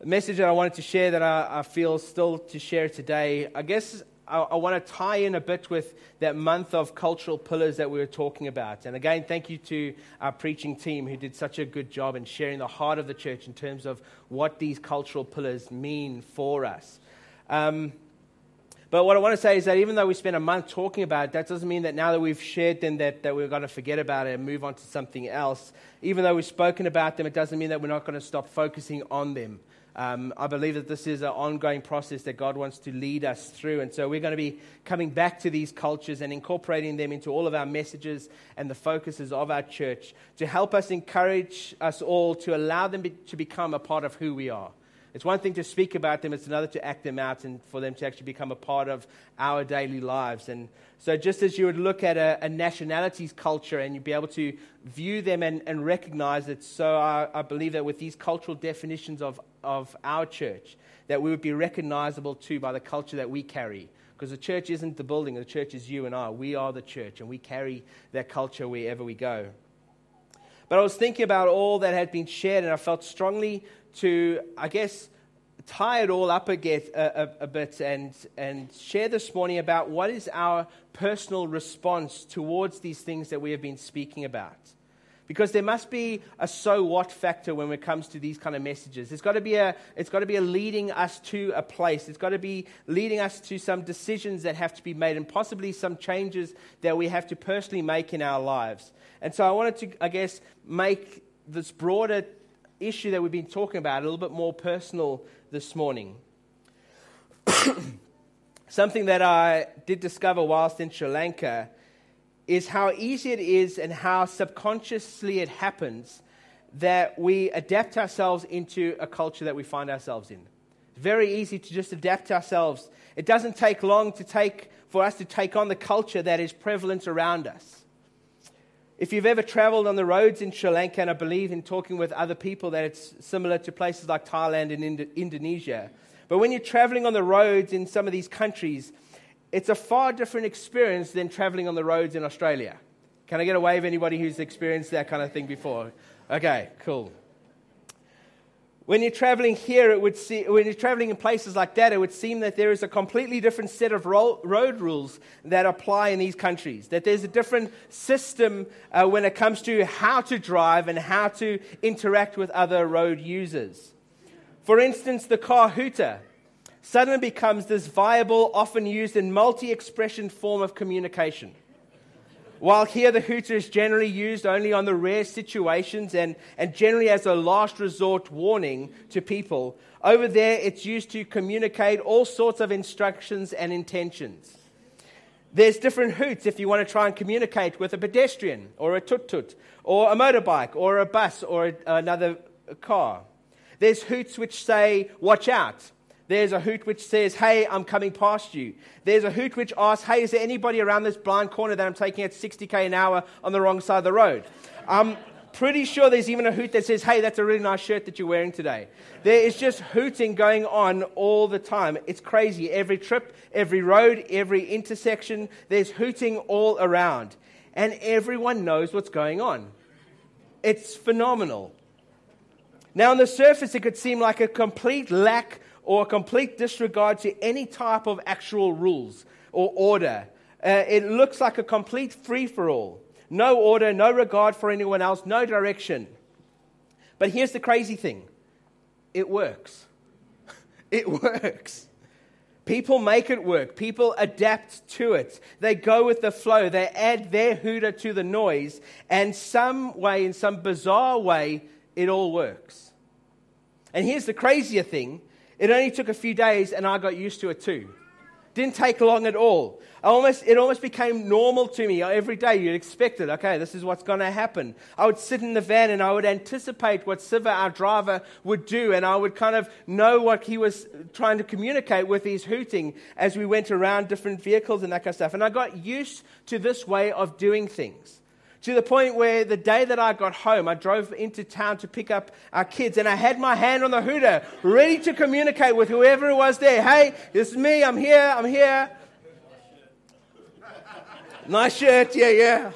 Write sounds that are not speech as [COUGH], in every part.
The message that I wanted to share that I, I feel still to share today, I guess I, I want to tie in a bit with that month of cultural pillars that we were talking about. And again, thank you to our preaching team who did such a good job in sharing the heart of the church in terms of what these cultural pillars mean for us. Um, but what I want to say is that even though we spent a month talking about it, that doesn't mean that now that we've shared them that, that we're going to forget about it and move on to something else. Even though we've spoken about them, it doesn't mean that we're not going to stop focusing on them. Um, I believe that this is an ongoing process that God wants to lead us through. And so we're going to be coming back to these cultures and incorporating them into all of our messages and the focuses of our church to help us encourage us all to allow them be, to become a part of who we are. It's one thing to speak about them, it's another to act them out and for them to actually become a part of our daily lives. And so, just as you would look at a, a nationality's culture and you'd be able to view them and, and recognize it, so I, I believe that with these cultural definitions of, of our church, that we would be recognizable too by the culture that we carry. Because the church isn't the building, the church is you and I. We are the church, and we carry that culture wherever we go. But I was thinking about all that had been shared, and I felt strongly to, I guess, tie it all up a, get, a, a, a, bit and, and share this morning about what is our personal response towards these things that we have been speaking about. Because there must be a so what factor when it comes to these kind of messages. It's got to be a, it's got to be a leading us to a place. It's got to be leading us to some decisions that have to be made and possibly some changes that we have to personally make in our lives. And so I wanted to, I guess, make this broader issue that we've been talking about a little bit more personal this morning. [COUGHS] Something that I did discover whilst in Sri Lanka is how easy it is and how subconsciously it happens that we adapt ourselves into a culture that we find ourselves in. It's very easy to just adapt ourselves. It doesn't take long to take, for us to take on the culture that is prevalent around us. If you've ever traveled on the roads in Sri Lanka, and I believe in talking with other people that it's similar to places like Thailand and Indo- Indonesia, but when you're traveling on the roads in some of these countries, it's a far different experience than traveling on the roads in Australia. Can I get a wave anybody who's experienced that kind of thing before? Okay, cool. When you're traveling here, it would see, when you're traveling in places like that, it would seem that there is a completely different set of ro- road rules that apply in these countries. That there's a different system uh, when it comes to how to drive and how to interact with other road users. For instance, the car hooter suddenly becomes this viable, often used in multi expression form of communication. While here the hooter is generally used only on the rare situations and, and generally as a last resort warning to people, over there it's used to communicate all sorts of instructions and intentions. There's different hoots if you want to try and communicate with a pedestrian or a tuk tuk or a motorbike or a bus or a, another car. There's hoots which say, watch out. There's a hoot which says, Hey, I'm coming past you. There's a hoot which asks, Hey, is there anybody around this blind corner that I'm taking at 60k an hour on the wrong side of the road? I'm pretty sure there's even a hoot that says, Hey, that's a really nice shirt that you're wearing today. There is just hooting going on all the time. It's crazy. Every trip, every road, every intersection, there's hooting all around. And everyone knows what's going on. It's phenomenal. Now, on the surface, it could seem like a complete lack or a complete disregard to any type of actual rules or order. Uh, it looks like a complete free for all. No order, no regard for anyone else, no direction. But here's the crazy thing it works. [LAUGHS] it works. People make it work. People adapt to it. They go with the flow. They add their hooter to the noise. And some way, in some bizarre way, it all works. And here's the crazier thing it only took a few days and I got used to it too. Didn't take long at all. Almost, it almost became normal to me. Every day you'd expect it. Okay, this is what's going to happen. I would sit in the van and I would anticipate what Siva, our driver, would do. And I would kind of know what he was trying to communicate with his hooting as we went around different vehicles and that kind of stuff. And I got used to this way of doing things. To the point where the day that I got home, I drove into town to pick up our kids and I had my hand on the hooter, ready to communicate with whoever it was there. Hey, is me, I'm here, I'm here. Nice shirt, yeah, yeah.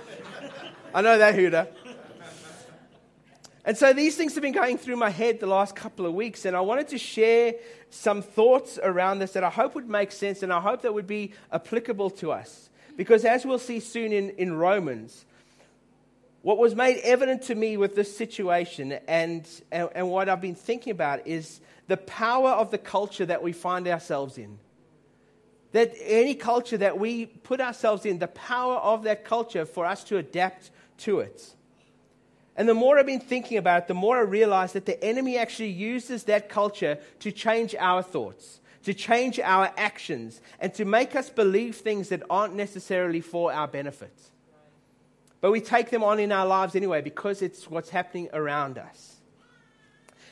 I know that hooter. And so these things have been going through my head the last couple of weeks, and I wanted to share some thoughts around this that I hope would make sense and I hope that would be applicable to us. Because as we'll see soon in, in Romans, what was made evident to me with this situation and, and, and what I've been thinking about is the power of the culture that we find ourselves in. That any culture that we put ourselves in, the power of that culture for us to adapt to it. And the more I've been thinking about it, the more I realize that the enemy actually uses that culture to change our thoughts, to change our actions, and to make us believe things that aren't necessarily for our benefit. But we take them on in our lives anyway because it's what's happening around us.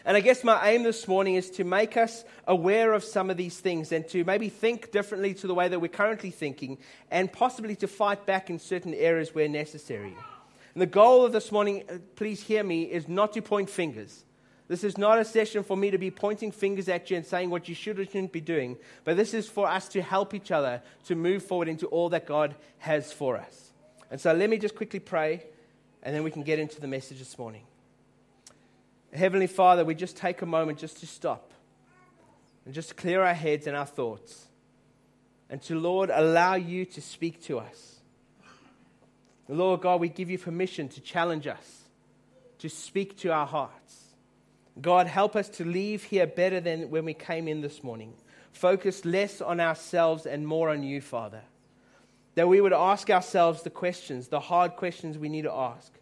And I guess my aim this morning is to make us aware of some of these things and to maybe think differently to the way that we're currently thinking and possibly to fight back in certain areas where necessary. And the goal of this morning, uh, please hear me, is not to point fingers. This is not a session for me to be pointing fingers at you and saying what you should or shouldn't be doing, but this is for us to help each other to move forward into all that God has for us. And so let me just quickly pray, and then we can get into the message this morning. Heavenly Father, we just take a moment just to stop and just clear our heads and our thoughts, and to, Lord, allow you to speak to us. Lord God, we give you permission to challenge us, to speak to our hearts. God, help us to leave here better than when we came in this morning. Focus less on ourselves and more on you, Father. That we would ask ourselves the questions, the hard questions we need to ask.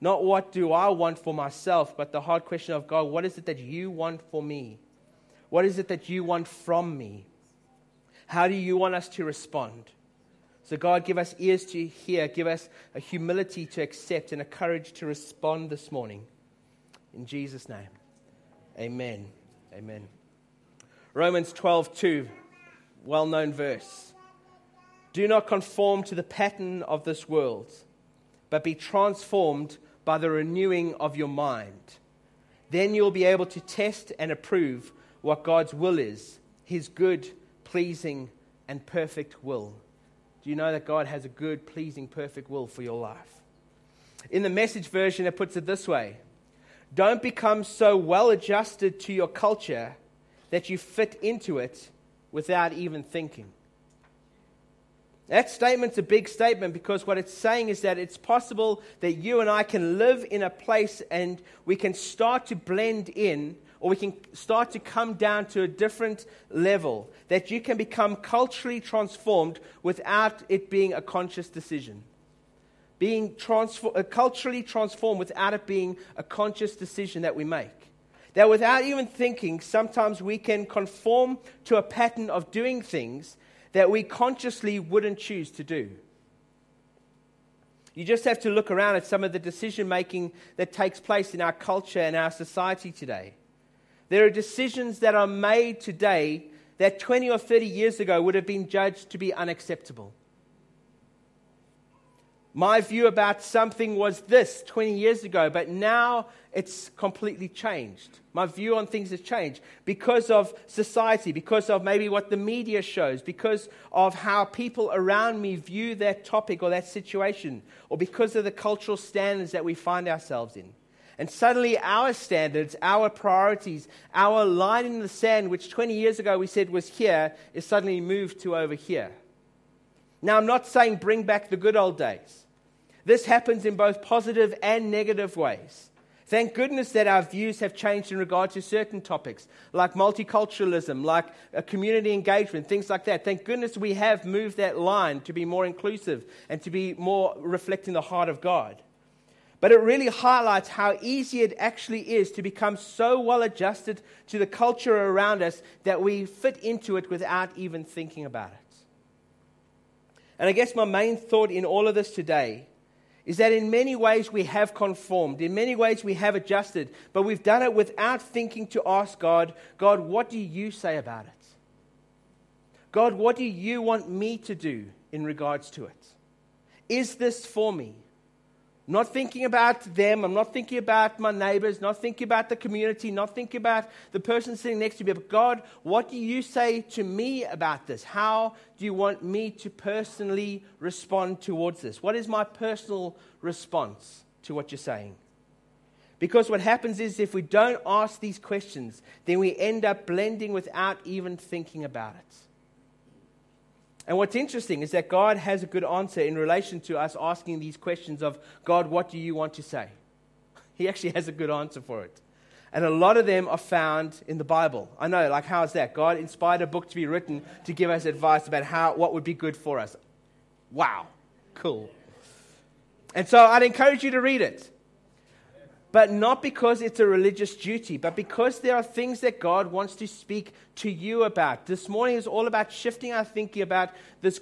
Not what do I want for myself, but the hard question of God, what is it that you want for me? What is it that you want from me? How do you want us to respond? So, God, give us ears to hear, give us a humility to accept, and a courage to respond this morning. In Jesus' name, amen. Amen. Romans 12, 2, well known verse. Do not conform to the pattern of this world, but be transformed by the renewing of your mind. Then you'll be able to test and approve what God's will is, his good, pleasing, and perfect will. Do you know that God has a good, pleasing, perfect will for your life? In the message version, it puts it this way Don't become so well adjusted to your culture that you fit into it without even thinking. That statement's a big statement because what it's saying is that it's possible that you and I can live in a place and we can start to blend in or we can start to come down to a different level, that you can become culturally transformed without it being a conscious decision. Being transfor- uh, culturally transformed without it being a conscious decision that we make. That without even thinking, sometimes we can conform to a pattern of doing things that we consciously wouldn't choose to do. You just have to look around at some of the decision making that takes place in our culture and our society today. There are decisions that are made today that 20 or 30 years ago would have been judged to be unacceptable. My view about something was this 20 years ago, but now it's completely changed. My view on things has changed because of society, because of maybe what the media shows, because of how people around me view that topic or that situation, or because of the cultural standards that we find ourselves in. And suddenly, our standards, our priorities, our line in the sand, which 20 years ago we said was here, is suddenly moved to over here. Now, I'm not saying bring back the good old days. This happens in both positive and negative ways. Thank goodness that our views have changed in regard to certain topics, like multiculturalism, like uh, community engagement, things like that. Thank goodness we have moved that line to be more inclusive and to be more reflecting the heart of God. But it really highlights how easy it actually is to become so well adjusted to the culture around us that we fit into it without even thinking about it. And I guess my main thought in all of this today is that in many ways we have conformed, in many ways we have adjusted, but we've done it without thinking to ask God, God, what do you say about it? God, what do you want me to do in regards to it? Is this for me? Not thinking about them. I'm not thinking about my neighbors, not thinking about the community, not thinking about the person sitting next to me. But God, what do you say to me about this? How do you want me to personally respond towards this? What is my personal response to what you're saying? Because what happens is if we don't ask these questions, then we end up blending without even thinking about it. And what's interesting is that God has a good answer in relation to us asking these questions of God, what do you want to say? [LAUGHS] He actually has a good answer for it. And a lot of them are found in the Bible. I know, like, how is that? God inspired a book to be written to give us advice about how, what would be good for us. Wow, cool. And so I'd encourage you to read it. But not because it's a religious duty, but because there are things that God wants to speak to you about. This morning is all about shifting our thinking about this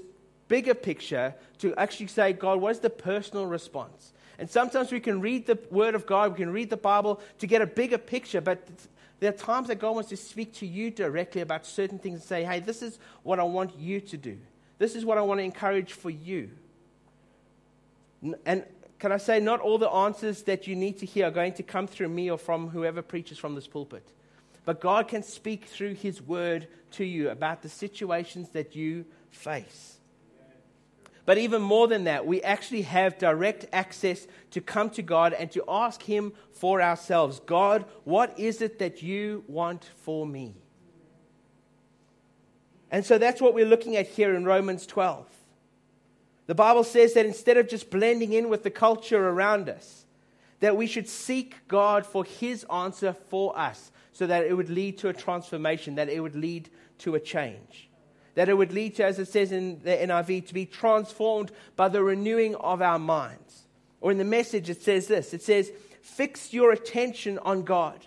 bigger picture to actually say, God, what is the personal response? And sometimes we can read the Word of God, we can read the Bible to get a bigger picture, but there are times that God wants to speak to you directly about certain things and say, hey, this is what I want you to do. This is what I want to encourage for you. And can I say, not all the answers that you need to hear are going to come through me or from whoever preaches from this pulpit. But God can speak through His Word to you about the situations that you face. But even more than that, we actually have direct access to come to God and to ask Him for ourselves God, what is it that you want for me? And so that's what we're looking at here in Romans 12. The Bible says that instead of just blending in with the culture around us, that we should seek God for His answer for us so that it would lead to a transformation, that it would lead to a change that it would lead to, as it says in the NIV, to be transformed by the renewing of our minds. Or in the message, it says this it says, Fix your attention on God.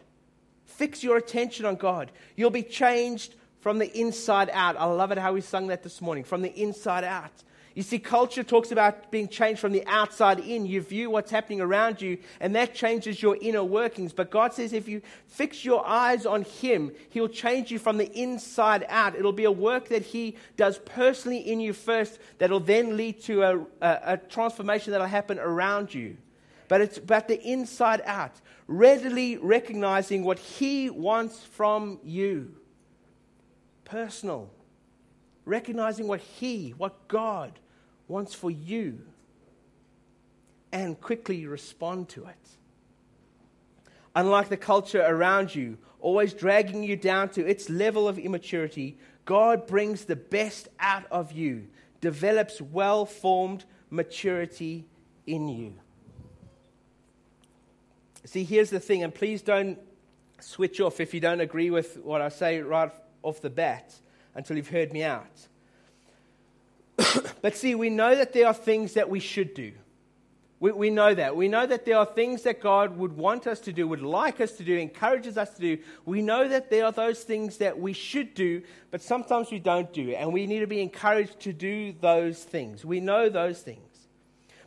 Fix your attention on God. You'll be changed from the inside out. I love it how we sung that this morning from the inside out. You see, culture talks about being changed from the outside in. You view what's happening around you, and that changes your inner workings. But God says if you fix your eyes on Him, He'll change you from the inside out. It'll be a work that He does personally in you first, that'll then lead to a, a, a transformation that'll happen around you. But it's about the inside out, readily recognizing what He wants from you. Personal recognizing what He, what God wants for you and quickly respond to it. Unlike the culture around you, always dragging you down to its level of immaturity, God brings the best out of you, develops well formed maturity in you. See, here's the thing, and please don't switch off if you don't agree with what I say right off the bat until you've heard me out. But see, we know that there are things that we should do. We, we know that. We know that there are things that God would want us to do, would like us to do, encourages us to do. We know that there are those things that we should do, but sometimes we don't do. And we need to be encouraged to do those things. We know those things.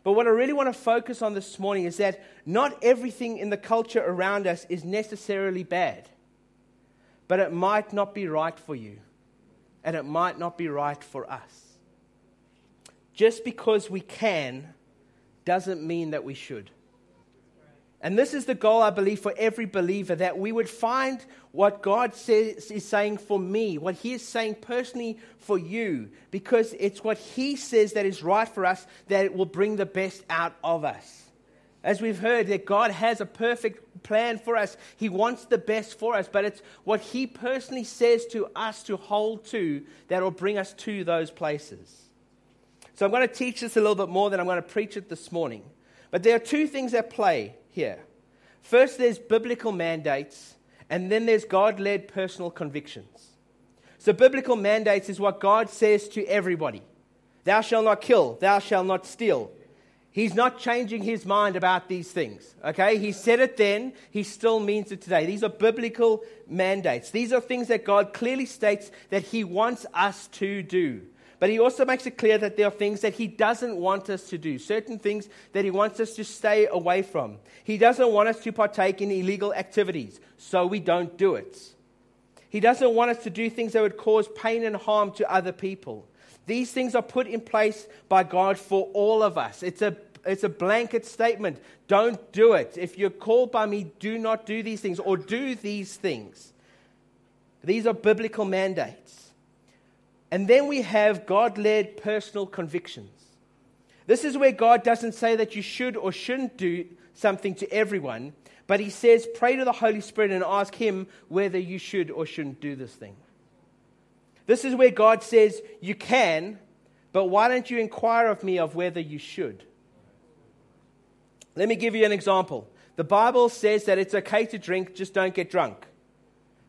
But what I really want to focus on this morning is that not everything in the culture around us is necessarily bad, but it might not be right for you, and it might not be right for us. Just because we can doesn't mean that we should. And this is the goal, I believe, for every believer that we would find what God says, is saying for me, what He is saying personally for you, because it's what He says that is right for us that will bring the best out of us. As we've heard, that God has a perfect plan for us. He wants the best for us, but it's what He personally says to us to hold to that will bring us to those places. So I'm going to teach this a little bit more than I'm going to preach it this morning. But there are two things at play here. First, there's biblical mandates, and then there's God led personal convictions. So, biblical mandates is what God says to everybody Thou shalt not kill, thou shalt not steal. He's not changing his mind about these things. Okay? He said it then, he still means it today. These are biblical mandates. These are things that God clearly states that he wants us to do. But he also makes it clear that there are things that he doesn't want us to do, certain things that he wants us to stay away from. He doesn't want us to partake in illegal activities, so we don't do it. He doesn't want us to do things that would cause pain and harm to other people. These things are put in place by God for all of us. It's a it's a blanket statement. Don't do it. If you're called by me, do not do these things or do these things. These are biblical mandates. And then we have God led personal convictions. This is where God doesn't say that you should or shouldn't do something to everyone, But he says, pray to the Holy Spirit and ask him whether you should or shouldn't do this thing. This is where God says, You can, but why don't you inquire of me of whether you should? Let me give you an example. The Bible says that it's okay to drink, just don't get drunk.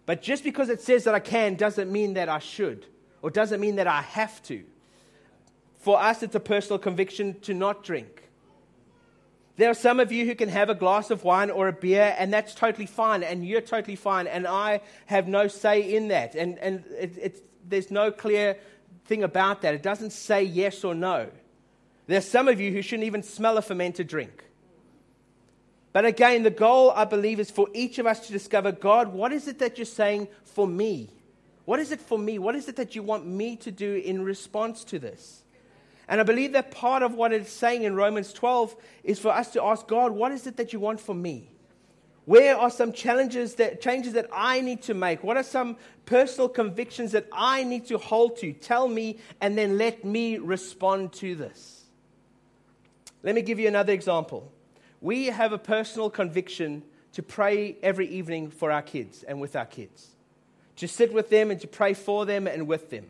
But just because it says that I can doesn't mean that I should, or doesn't mean that I have to. For us, it's a personal conviction to not drink. There are some of you who can have a glass of wine or a beer, and that's totally fine, and you're totally fine, and I have no say in that. And, and it, there's no clear thing about that. It doesn't say yes or no. There's some of you who shouldn't even smell a fermented drink. But again, the goal, I believe, is for each of us to discover God, what is it that you're saying for me? What is it for me? What is it that you want me to do in response to this? And I believe that part of what it's saying in Romans 12 is for us to ask God, what is it that you want for me? Where are some challenges that changes that I need to make? What are some personal convictions that I need to hold to? Tell me and then let me respond to this. Let me give you another example we have a personal conviction to pray every evening for our kids and with our kids, to sit with them and to pray for them and with them.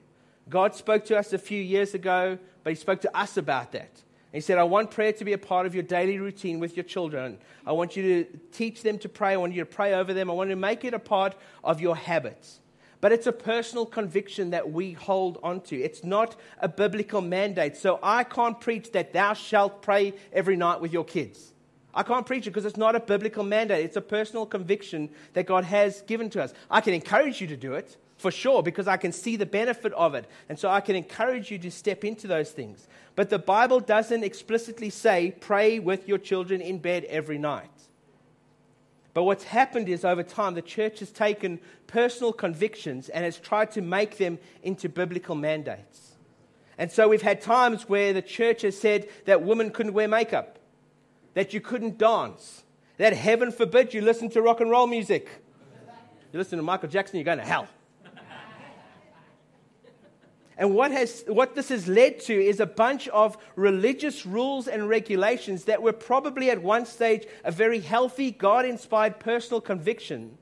God spoke to us a few years ago, but He spoke to us about that. He said, I want prayer to be a part of your daily routine with your children. I want you to teach them to pray. I want you to pray over them. I want to make it a part of your habits. But it's a personal conviction that we hold onto. It's not a biblical mandate. So I can't preach that thou shalt pray every night with your kids. I can't preach it because it's not a biblical mandate. It's a personal conviction that God has given to us. I can encourage you to do it for sure because I can see the benefit of it. And so I can encourage you to step into those things. But the Bible doesn't explicitly say pray with your children in bed every night. But what's happened is over time, the church has taken personal convictions and has tried to make them into biblical mandates. And so we've had times where the church has said that women couldn't wear makeup that you couldn't dance, that heaven forbid you listen to rock and roll music. You listen to Michael Jackson, you're going to hell. And what, has, what this has led to is a bunch of religious rules and regulations that were probably at one stage a very healthy, God inspired personal conviction,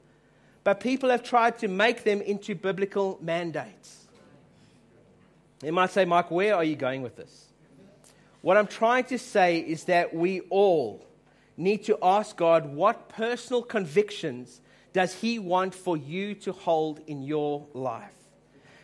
but people have tried to make them into biblical mandates. You might say, Mike, where are you going with this? What I'm trying to say is that we all need to ask God what personal convictions does He want for you to hold in your life?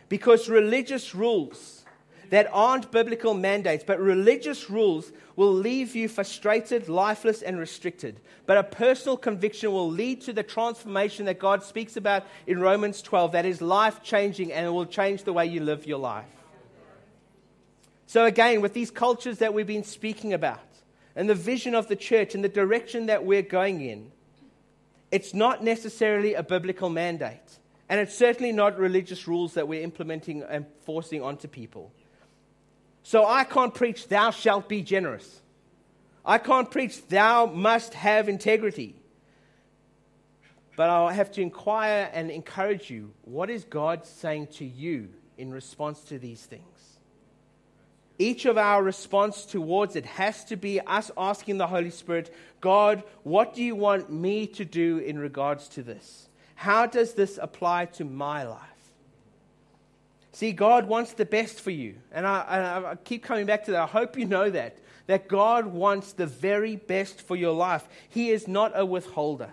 Because religious rules that aren't biblical mandates, but religious rules will leave you frustrated, lifeless, and restricted. But a personal conviction will lead to the transformation that God speaks about in Romans 12 that is life changing and it will change the way you live your life. So, again, with these cultures that we've been speaking about and the vision of the church and the direction that we're going in, it's not necessarily a biblical mandate. And it's certainly not religious rules that we're implementing and forcing onto people. So I can't preach, thou shalt be generous. I can't preach, thou must have integrity. But I'll have to inquire and encourage you what is God saying to you in response to these things? Each of our response towards it has to be us asking the Holy Spirit, God, what do you want me to do in regards to this? How does this apply to my life? See, God wants the best for you. And I, I, keep coming back to that. I hope you know that. That God wants the very best for your life. He is not a withholder.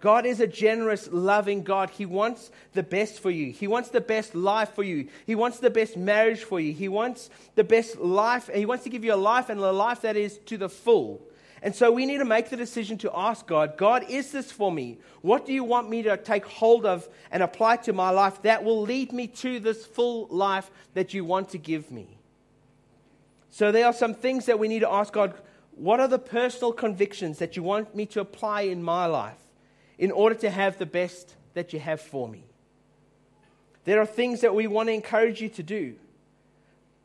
God is a generous, loving God. He wants the best for you. He wants the best life for you. He wants the best marriage for you. He wants the best life. He wants to give you a life and a life that is to the full. And so we need to make the decision to ask God, God, is this for me? What do you want me to take hold of and apply to my life that will lead me to this full life that you want to give me? So there are some things that we need to ask God, what are the personal convictions that you want me to apply in my life? In order to have the best that you have for me. There are things that we want to encourage you to do.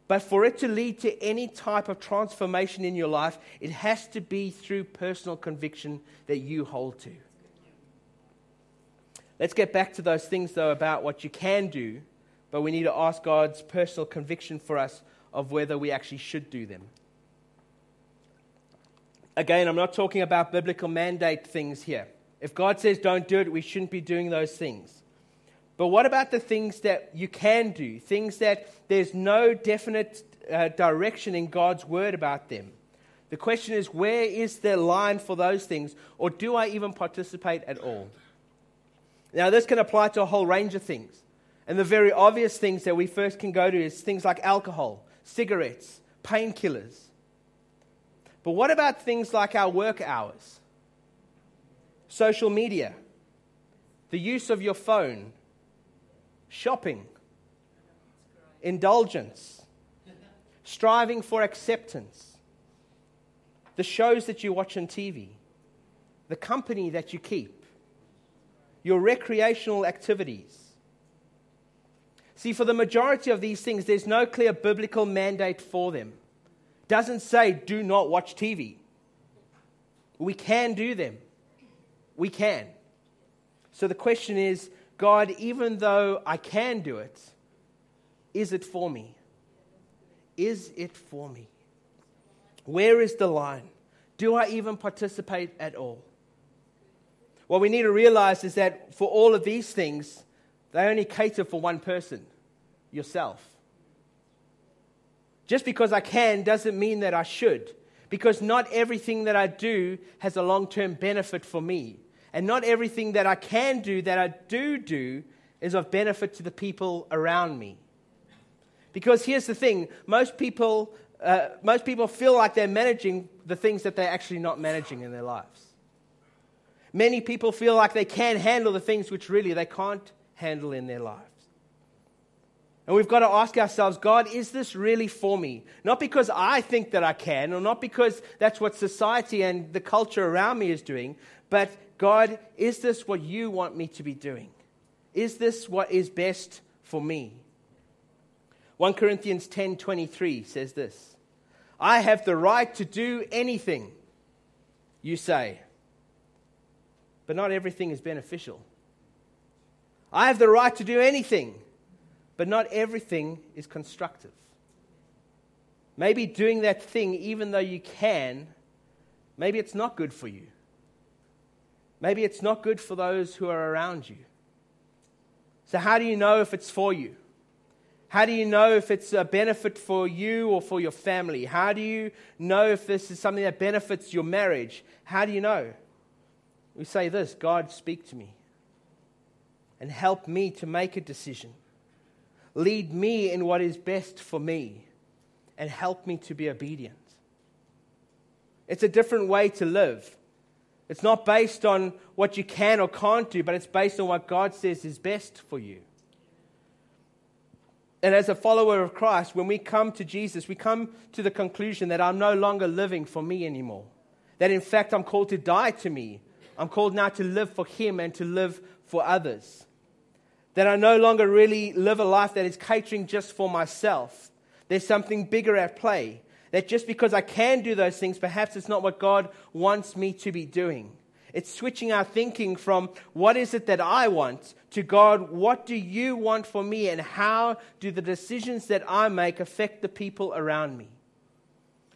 But for it to lead to any type of transformation in your life, it has to be through personal conviction that you hold to. Let's get back to those things, though, about what you can do, but we need to ask God's personal conviction for us of whether we actually should do them. Again, I'm not talking about biblical mandate things here. If God says don't do it, we shouldn't be doing those things. But what about the things that you can do? Things that there's no definite uh, direction in God's word about them. The question is, where is the line for those things? Or do I even participate at all? Now, this can apply to a whole range of things. And the very obvious things that we first can go to is things like alcohol, cigarettes, painkillers. But what about things like our work hours, social media, the use of your phone, shopping, indulgence, striving for acceptance, the shows that you watch on TV, the company that you keep, your recreational activities? See, for the majority of these things, there's no clear biblical mandate for them. Doesn't say, do not watch TV. We can do them. We can. So the question is God, even though I can do it, is it for me? Is it for me? Where is the line? Do I even participate at all? What we need to realize is that for all of these things, they only cater for one person yourself. Just because I can doesn't mean that I should, because not everything that I do has a long term benefit for me. And not everything that I can do, that I do do, is of benefit to the people around me. Because here's the thing most people, uh, most people feel like they're managing the things that they're actually not managing in their lives. Many people feel like they can handle the things which really they can't handle in their lives. And we've got to ask ourselves God, is this really for me? Not because I think that I can, or not because that's what society and the culture around me is doing, but God, is this what you want me to be doing? Is this what is best for me? 1 Corinthians 10:23 says this. I have the right to do anything you say. But not everything is beneficial. I have the right to do anything but not everything is constructive. Maybe doing that thing, even though you can, maybe it's not good for you. Maybe it's not good for those who are around you. So, how do you know if it's for you? How do you know if it's a benefit for you or for your family? How do you know if this is something that benefits your marriage? How do you know? We say this God, speak to me and help me to make a decision. Lead me in what is best for me and help me to be obedient. It's a different way to live. It's not based on what you can or can't do, but it's based on what God says is best for you. And as a follower of Christ, when we come to Jesus, we come to the conclusion that I'm no longer living for me anymore. That in fact, I'm called to die to me. I'm called now to live for Him and to live for others. That I no longer really live a life that is catering just for myself. There's something bigger at play. That just because I can do those things, perhaps it's not what God wants me to be doing. It's switching our thinking from what is it that I want to God, what do you want for me, and how do the decisions that I make affect the people around me?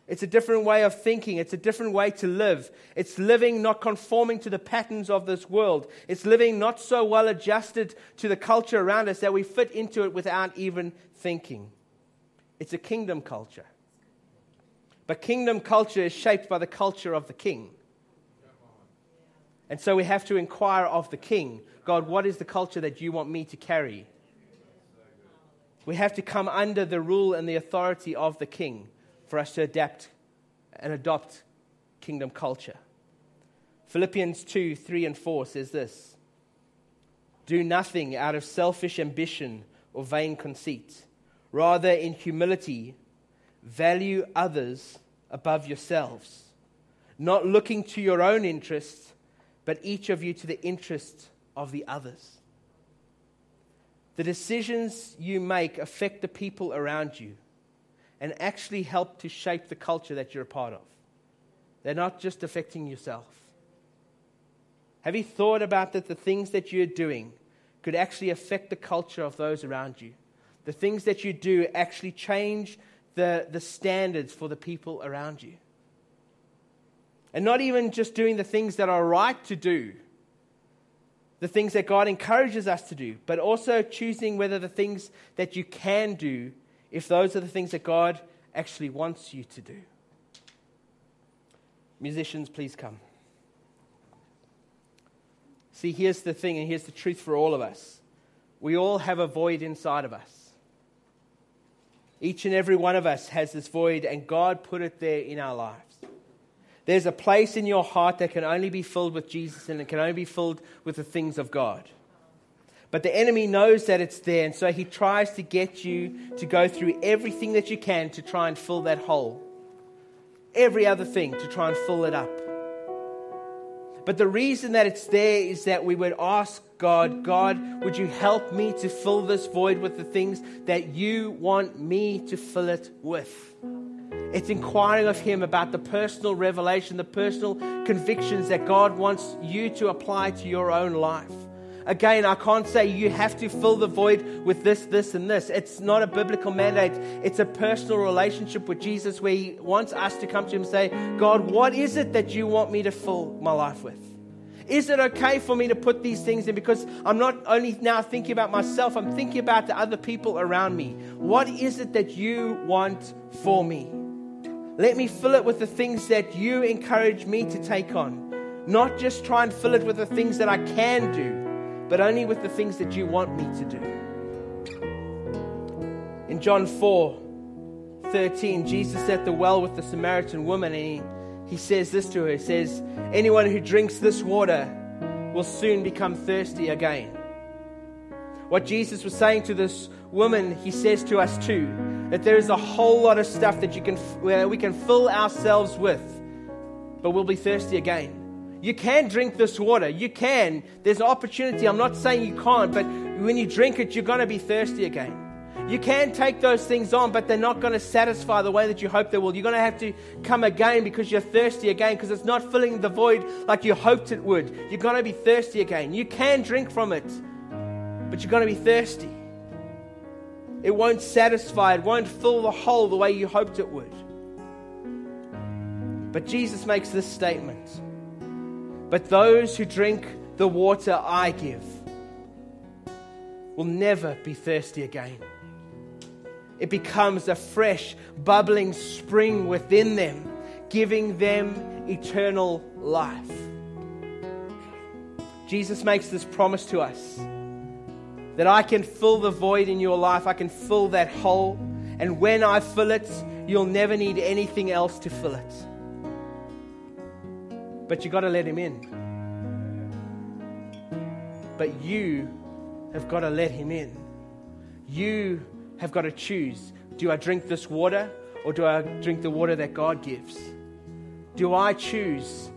It's a different way of thinking. It's a different way to live. It's living not conforming to the patterns of this world. It's living not so well adjusted to the culture around us that we fit into it without even thinking. It's a kingdom culture. But kingdom culture is shaped by the culture of the king. And so we have to inquire of the king God, what is the culture that you want me to carry? We have to come under the rule and the authority of the king for us to adapt and adopt kingdom culture. Philippians 2 3 and 4 says this Do nothing out of selfish ambition or vain conceit. Rather, in humility, value others above yourselves, not looking to your own interests, but each of you to the interests of the others. The decisions you make affect the people around you and actually help to shape the culture that you're a part of. They're not just affecting yourself. Have you thought about that the things that you're doing could actually affect the culture of those around you? The things that you do actually change the, the standards for the people around you. And not even just doing the things that are right to do, the things that God encourages us to do, but also choosing whether the things that you can do, if those are the things that God actually wants you to do. Musicians, please come. See, here's the thing, and here's the truth for all of us. We all have a void inside of us. Each and every one of us has this void, and God put it there in our lives. There's a place in your heart that can only be filled with Jesus and it can only be filled with the things of God. But the enemy knows that it's there, and so he tries to get you to go through everything that you can to try and fill that hole. Every other thing to try and fill it up. But the reason that it's there is that we would ask God, God, would you help me to fill this void with the things that you want me to fill it with? It's inquiring of Him about the personal revelation, the personal convictions that God wants you to apply to your own life. Again, I can't say you have to fill the void with this, this, and this. It's not a biblical mandate. It's a personal relationship with Jesus where He wants us to come to Him and say, God, what is it that you want me to fill my life with? Is it okay for me to put these things in? Because I'm not only now thinking about myself, I'm thinking about the other people around me. What is it that you want for me? Let me fill it with the things that you encourage me to take on. Not just try and fill it with the things that I can do, but only with the things that you want me to do. In John 4 13, Jesus at the well with the Samaritan woman, and he, he says this to her He says, Anyone who drinks this water will soon become thirsty again. What Jesus was saying to this woman, he says to us too that there is a whole lot of stuff that you can, we can fill ourselves with, but we'll be thirsty again. You can drink this water. You can. There's an opportunity. I'm not saying you can't, but when you drink it, you're going to be thirsty again. You can take those things on, but they're not going to satisfy the way that you hope they will. You're going to have to come again because you're thirsty again because it's not filling the void like you hoped it would. You're going to be thirsty again. You can drink from it, but you're going to be thirsty. It won't satisfy, it won't fill the hole the way you hoped it would. But Jesus makes this statement But those who drink the water I give will never be thirsty again. It becomes a fresh, bubbling spring within them, giving them eternal life. Jesus makes this promise to us that I can fill the void in your life. I can fill that hole. And when I fill it, you'll never need anything else to fill it. But you got to let Him in. But you have got to let Him in. You have got to choose do I drink this water or do I drink the water that God gives? Do I choose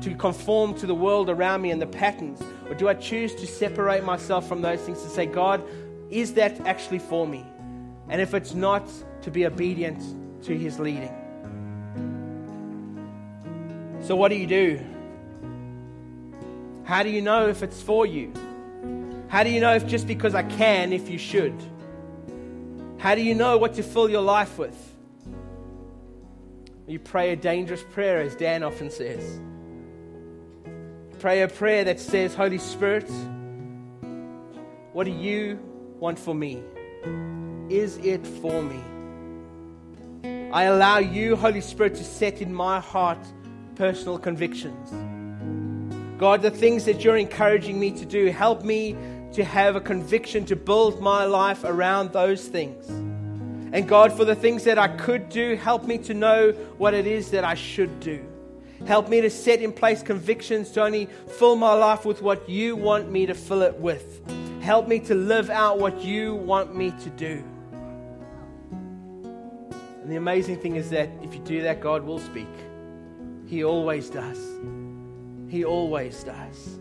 to conform to the world around me and the patterns? Or do I choose to separate myself from those things to say, God, is that actually for me? And if it's not, to be obedient to his leading. So, what do you do? How do you know if it's for you? How do you know if just because I can, if you should? How do you know what to fill your life with? You pray a dangerous prayer, as Dan often says. Pray a prayer that says, Holy Spirit, what do you want for me? Is it for me? I allow you, Holy Spirit, to set in my heart personal convictions. God, the things that you're encouraging me to do, help me to have a conviction to build my life around those things. And God, for the things that I could do, help me to know what it is that I should do. Help me to set in place convictions to only fill my life with what you want me to fill it with. Help me to live out what you want me to do. And the amazing thing is that if you do that, God will speak. He always does. He always does.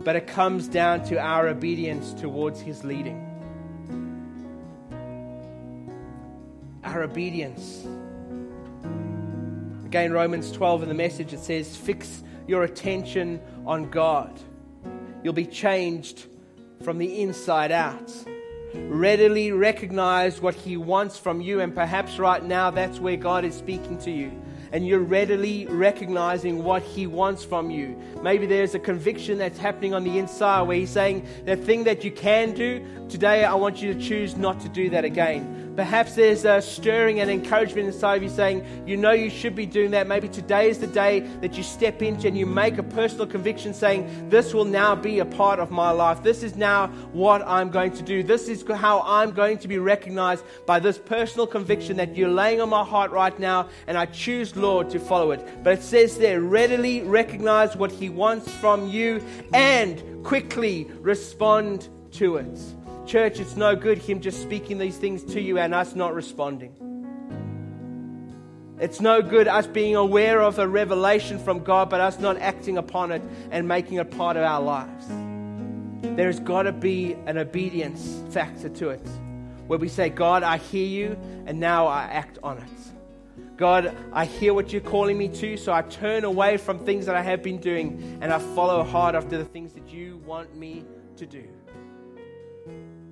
But it comes down to our obedience towards His leading. Our obedience. Again, Romans 12 in the message, it says, Fix your attention on God. You'll be changed from the inside out. Readily recognize what He wants from you, and perhaps right now that's where God is speaking to you. And you're readily recognizing what He wants from you. Maybe there's a conviction that's happening on the inside where He's saying, That thing that you can do, today I want you to choose not to do that again. Perhaps there's a stirring and encouragement inside of you saying, You know you should be doing that. Maybe today is the day that you step into and you make a personal conviction saying, This will now be a part of my life. This is now what I'm going to do. This is how I'm going to be recognized by this personal conviction that you're laying on my heart right now, and I choose, Lord, to follow it. But it says there, readily recognize what He wants from you and quickly respond to it. Church, it's no good Him just speaking these things to you and us not responding. It's no good us being aware of a revelation from God, but us not acting upon it and making it part of our lives. There's got to be an obedience factor to it where we say, God, I hear you, and now I act on it. God, I hear what you're calling me to, so I turn away from things that I have been doing and I follow hard after the things that you want me to do.